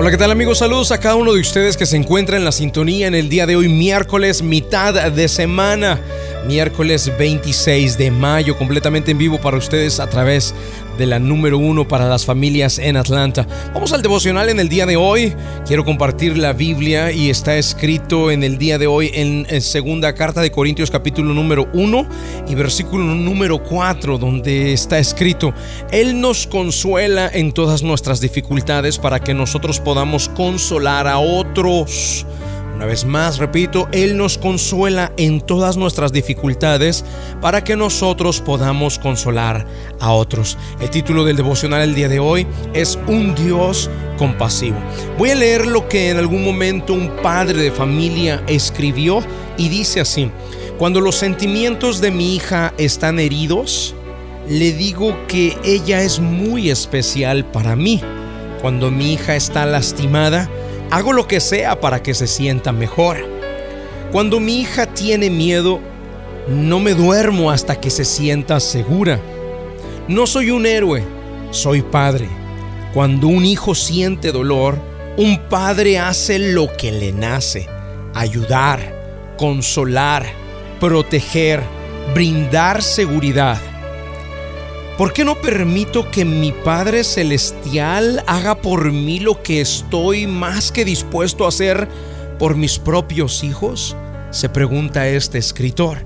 Hola, ¿qué tal amigos? Saludos a cada uno de ustedes que se encuentra en la sintonía en el día de hoy, miércoles, mitad de semana, miércoles 26 de mayo, completamente en vivo para ustedes a través de la número uno para las familias en Atlanta. Vamos al devocional en el día de hoy. Quiero compartir la Biblia y está escrito en el día de hoy en, segunda carta de Corintios capítulo número 1 y versículo número 4 donde está escrito, Él nos consuela en todas nuestras dificultades para que nosotros podamos consolar a otros. Una vez más, repito, Él nos consuela en todas nuestras dificultades para que nosotros podamos consolar a otros. El título del devocional el día de hoy es Un Dios compasivo. Voy a leer lo que en algún momento un padre de familia escribió y dice así, cuando los sentimientos de mi hija están heridos, le digo que ella es muy especial para mí cuando mi hija está lastimada, hago lo que sea para que se sienta mejor. Cuando mi hija tiene miedo, no me duermo hasta que se sienta segura. No soy un héroe, soy padre. Cuando un hijo siente dolor, un padre hace lo que le nace. Ayudar, consolar, proteger, brindar seguridad. ¿Por qué no permito que mi Padre Celestial haga por mí lo que estoy más que dispuesto a hacer por mis propios hijos? Se pregunta este escritor.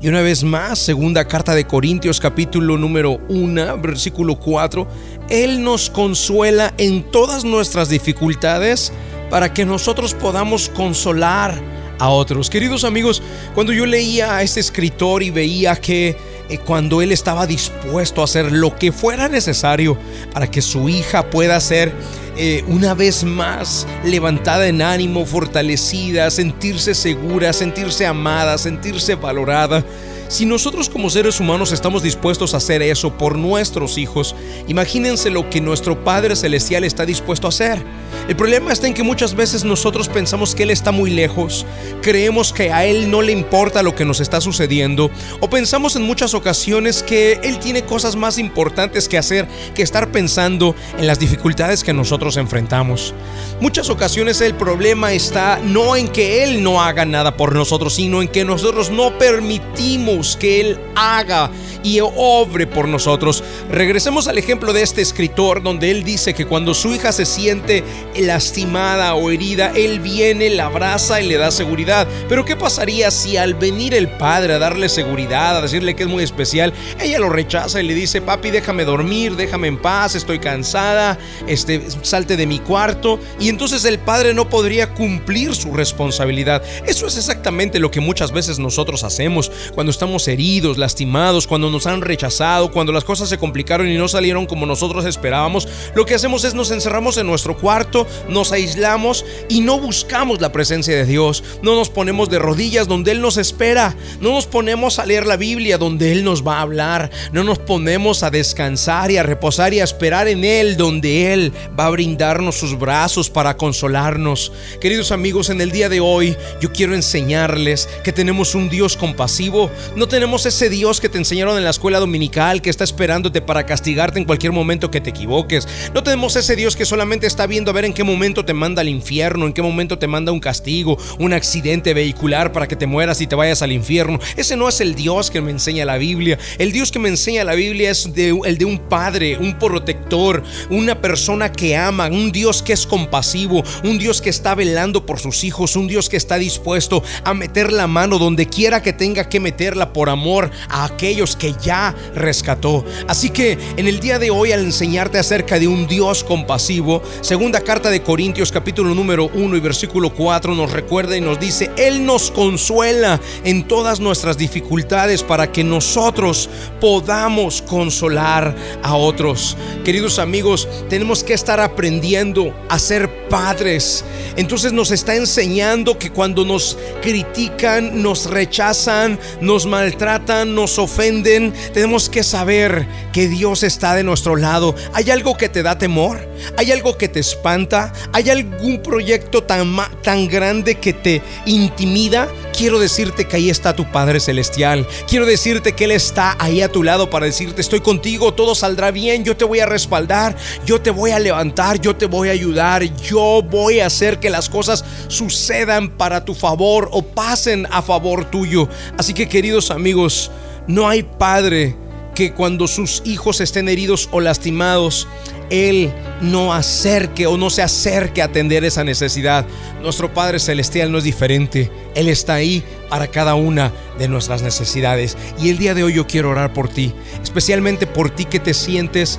Y una vez más, segunda carta de Corintios capítulo número 1, versículo 4, Él nos consuela en todas nuestras dificultades para que nosotros podamos consolar a otros. Queridos amigos, cuando yo leía a este escritor y veía que cuando él estaba dispuesto a hacer lo que fuera necesario para que su hija pueda ser eh, una vez más levantada en ánimo, fortalecida, sentirse segura, sentirse amada, sentirse valorada. Si nosotros como seres humanos estamos dispuestos a hacer eso por nuestros hijos, imagínense lo que nuestro Padre Celestial está dispuesto a hacer. El problema está en que muchas veces nosotros pensamos que Él está muy lejos, creemos que a Él no le importa lo que nos está sucediendo, o pensamos en muchas ocasiones que Él tiene cosas más importantes que hacer que estar pensando en las dificultades que nosotros enfrentamos. Muchas ocasiones el problema está no en que Él no haga nada por nosotros, sino en que nosotros no permitimos que Él haga y obre por nosotros. Regresemos al ejemplo de este escritor donde él dice que cuando su hija se siente lastimada o herida, él viene, la abraza y le da seguridad. Pero ¿qué pasaría si al venir el padre a darle seguridad, a decirle que es muy especial, ella lo rechaza y le dice, papi, déjame dormir, déjame en paz, estoy cansada, este, salte de mi cuarto? Y entonces el padre no podría cumplir su responsabilidad. Eso es exactamente lo que muchas veces nosotros hacemos cuando estamos heridos, lastimados, cuando nos han rechazado, cuando las cosas se complicaron y no salieron como nosotros esperábamos, lo que hacemos es nos encerramos en nuestro cuarto, nos aislamos y no buscamos la presencia de Dios. No nos ponemos de rodillas donde Él nos espera. No nos ponemos a leer la Biblia donde Él nos va a hablar. No nos ponemos a descansar y a reposar y a esperar en Él donde Él va a brindarnos sus brazos para consolarnos. Queridos amigos, en el día de hoy yo quiero enseñarles que tenemos un Dios compasivo. No tenemos ese Dios que te enseñaron en la escuela dominical que está esperándote para castigarte en cualquier momento que te equivoques. No tenemos ese Dios que solamente está viendo a ver en qué momento te manda al infierno, en qué momento te manda un castigo, un accidente vehicular para que te mueras y te vayas al infierno. Ese no es el Dios que me enseña la Biblia. El Dios que me enseña la Biblia es el de un padre, un protector, una persona que ama, un Dios que es compasivo, un Dios que está velando por sus hijos, un Dios que está dispuesto a meter la mano donde quiera que tenga que meterla por amor a aquellos que ya rescató. Así que en el día de hoy al enseñarte acerca de un Dios compasivo, segunda carta de Corintios capítulo número 1 y versículo 4 nos recuerda y nos dice, Él nos consuela en todas nuestras dificultades para que nosotros podamos consolar a otros. Queridos amigos, tenemos que estar aprendiendo a ser padres. Entonces nos está enseñando que cuando nos critican, nos rechazan, nos maltratan, nos ofenden, tenemos que saber que Dios está de nuestro lado. ¿Hay algo que te da temor? ¿Hay algo que te espanta? ¿Hay algún proyecto tan, tan grande que te intimida? Quiero decirte que ahí está tu Padre Celestial. Quiero decirte que Él está ahí a tu lado para decirte, estoy contigo, todo saldrá bien, yo te voy a respaldar, yo te voy a levantar, yo te voy a ayudar, yo voy a hacer que las cosas sucedan para tu favor o pasen a favor tuyo. Así que queridos amigos, no hay padre que cuando sus hijos estén heridos o lastimados, Él no acerque o no se acerque a atender esa necesidad. Nuestro Padre Celestial no es diferente. Él está ahí para cada una de nuestras necesidades. Y el día de hoy yo quiero orar por ti, especialmente por ti que te sientes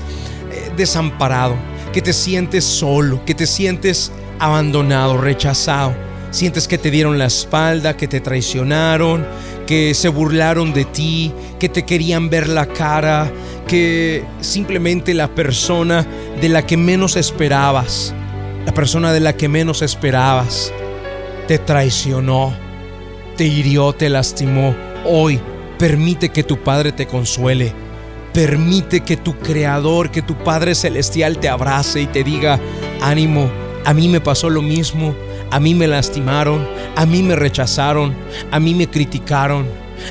eh, desamparado, que te sientes solo, que te sientes abandonado, rechazado. Sientes que te dieron la espalda, que te traicionaron, que se burlaron de ti, que te querían ver la cara, que simplemente la persona de la que menos esperabas, la persona de la que menos esperabas, te traicionó, te hirió, te lastimó. Hoy permite que tu Padre te consuele. Permite que tu Creador, que tu Padre Celestial te abrace y te diga, ánimo, a mí me pasó lo mismo a mí me lastimaron, a mí me rechazaron, a mí me criticaron,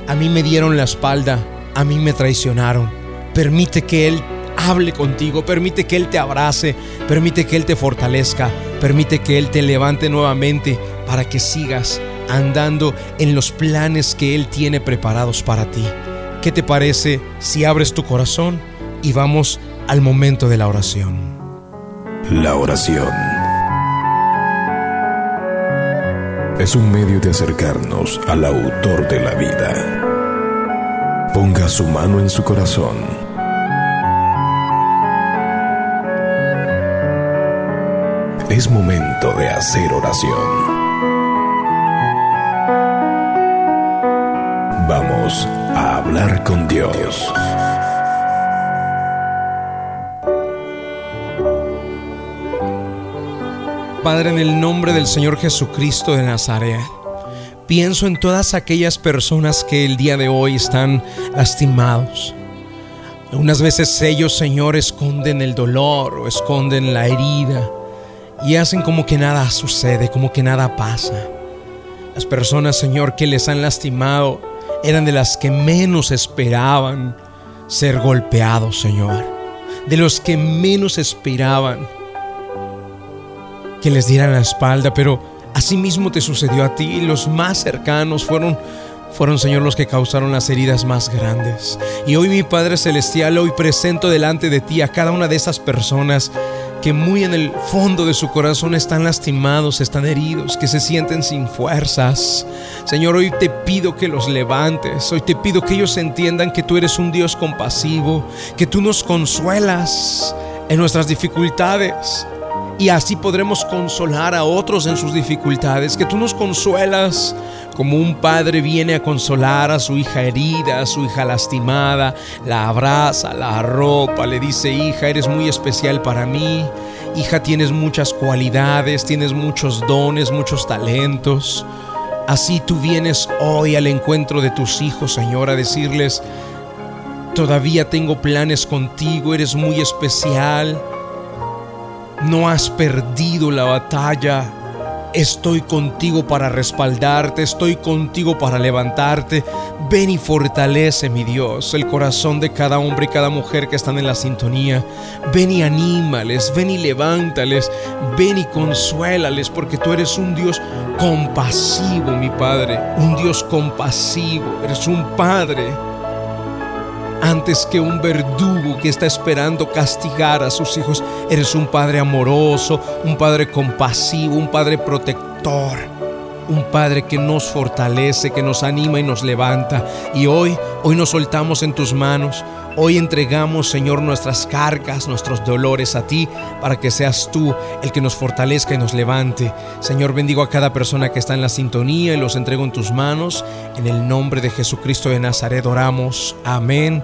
a mí me dieron la espalda, a mí me traicionaron. Permite que Él hable contigo, permite que Él te abrace, permite que Él te fortalezca, permite que Él te levante nuevamente para que sigas andando en los planes que Él tiene preparados para ti. ¿Qué te parece si abres tu corazón y vamos al momento de la oración? La oración es un medio de acercarnos al autor de la vida. Ponga su mano en su corazón. Es momento de hacer oración. Vamos a hablar con Dios. Padre, en el nombre del Señor Jesucristo de Nazaret, pienso en todas aquellas personas que el día de hoy están lastimados. Algunas veces ellos, Señor, esconden el dolor o esconden la herida y hacen como que nada sucede, como que nada pasa. Las personas, Señor, que les han lastimado eran de las que menos esperaban ser golpeados, Señor. De los que menos esperaban que les dieran la espalda, pero asimismo te sucedió a ti. Los más cercanos fueron, fueron, Señor, los que causaron las heridas más grandes. Y hoy, mi Padre Celestial, hoy presento delante de ti a cada una de esas personas que muy en el fondo de su corazón están lastimados, están heridos, que se sienten sin fuerzas. Señor, hoy te pido que los levantes, hoy te pido que ellos entiendan que tú eres un Dios compasivo, que tú nos consuelas en nuestras dificultades, y así podremos consolar a otros en sus dificultades, que tú nos consuelas como un padre viene a consolar a su hija herida, a su hija lastimada, la abraza, la arropa, le dice, hija, eres muy especial para mí, hija, tienes muchas cualidades, tienes muchos dones, muchos talentos. Así tú vienes hoy al encuentro de tus hijos, Señor, a decirles, todavía tengo planes contigo, eres muy especial no has perdido la batalla. Estoy contigo para respaldarte, estoy contigo para levantarte. Ven y fortalece, mi Dios, el corazón de cada hombre y cada mujer que están en la sintonía. Ven y anímales, ven y levántales, ven y consuélales, porque tú eres un Dios compasivo, mi Padre, un Dios compasivo, eres un Padre antes que un verdugo que está esperando castigar a sus hijos. Eres un Padre amoroso, un Padre compasivo, un Padre protector, un Padre que nos fortalece, que nos anima y nos levanta. Y hoy, hoy nos soltamos en tus manos. Hoy entregamos, Señor, nuestras cargas, nuestros dolores a ti, para que seas tú el que nos fortalezca y nos levante. Señor, bendigo a cada persona que está en la sintonía y los entrego en tus manos. En el nombre de Jesucristo de Nazaret oramos. Amén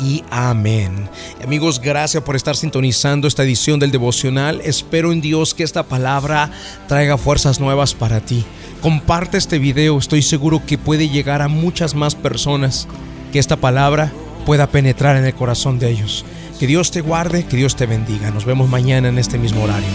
y amén. Amigos, gracias por estar sintonizando esta edición del devocional. Espero en Dios que esta palabra traiga fuerzas nuevas para ti. Comparte este video, estoy seguro que puede llegar a muchas más personas, que esta palabra pueda penetrar en el corazón de ellos. Que Dios te guarde, que Dios te bendiga. Nos vemos mañana en este mismo horario.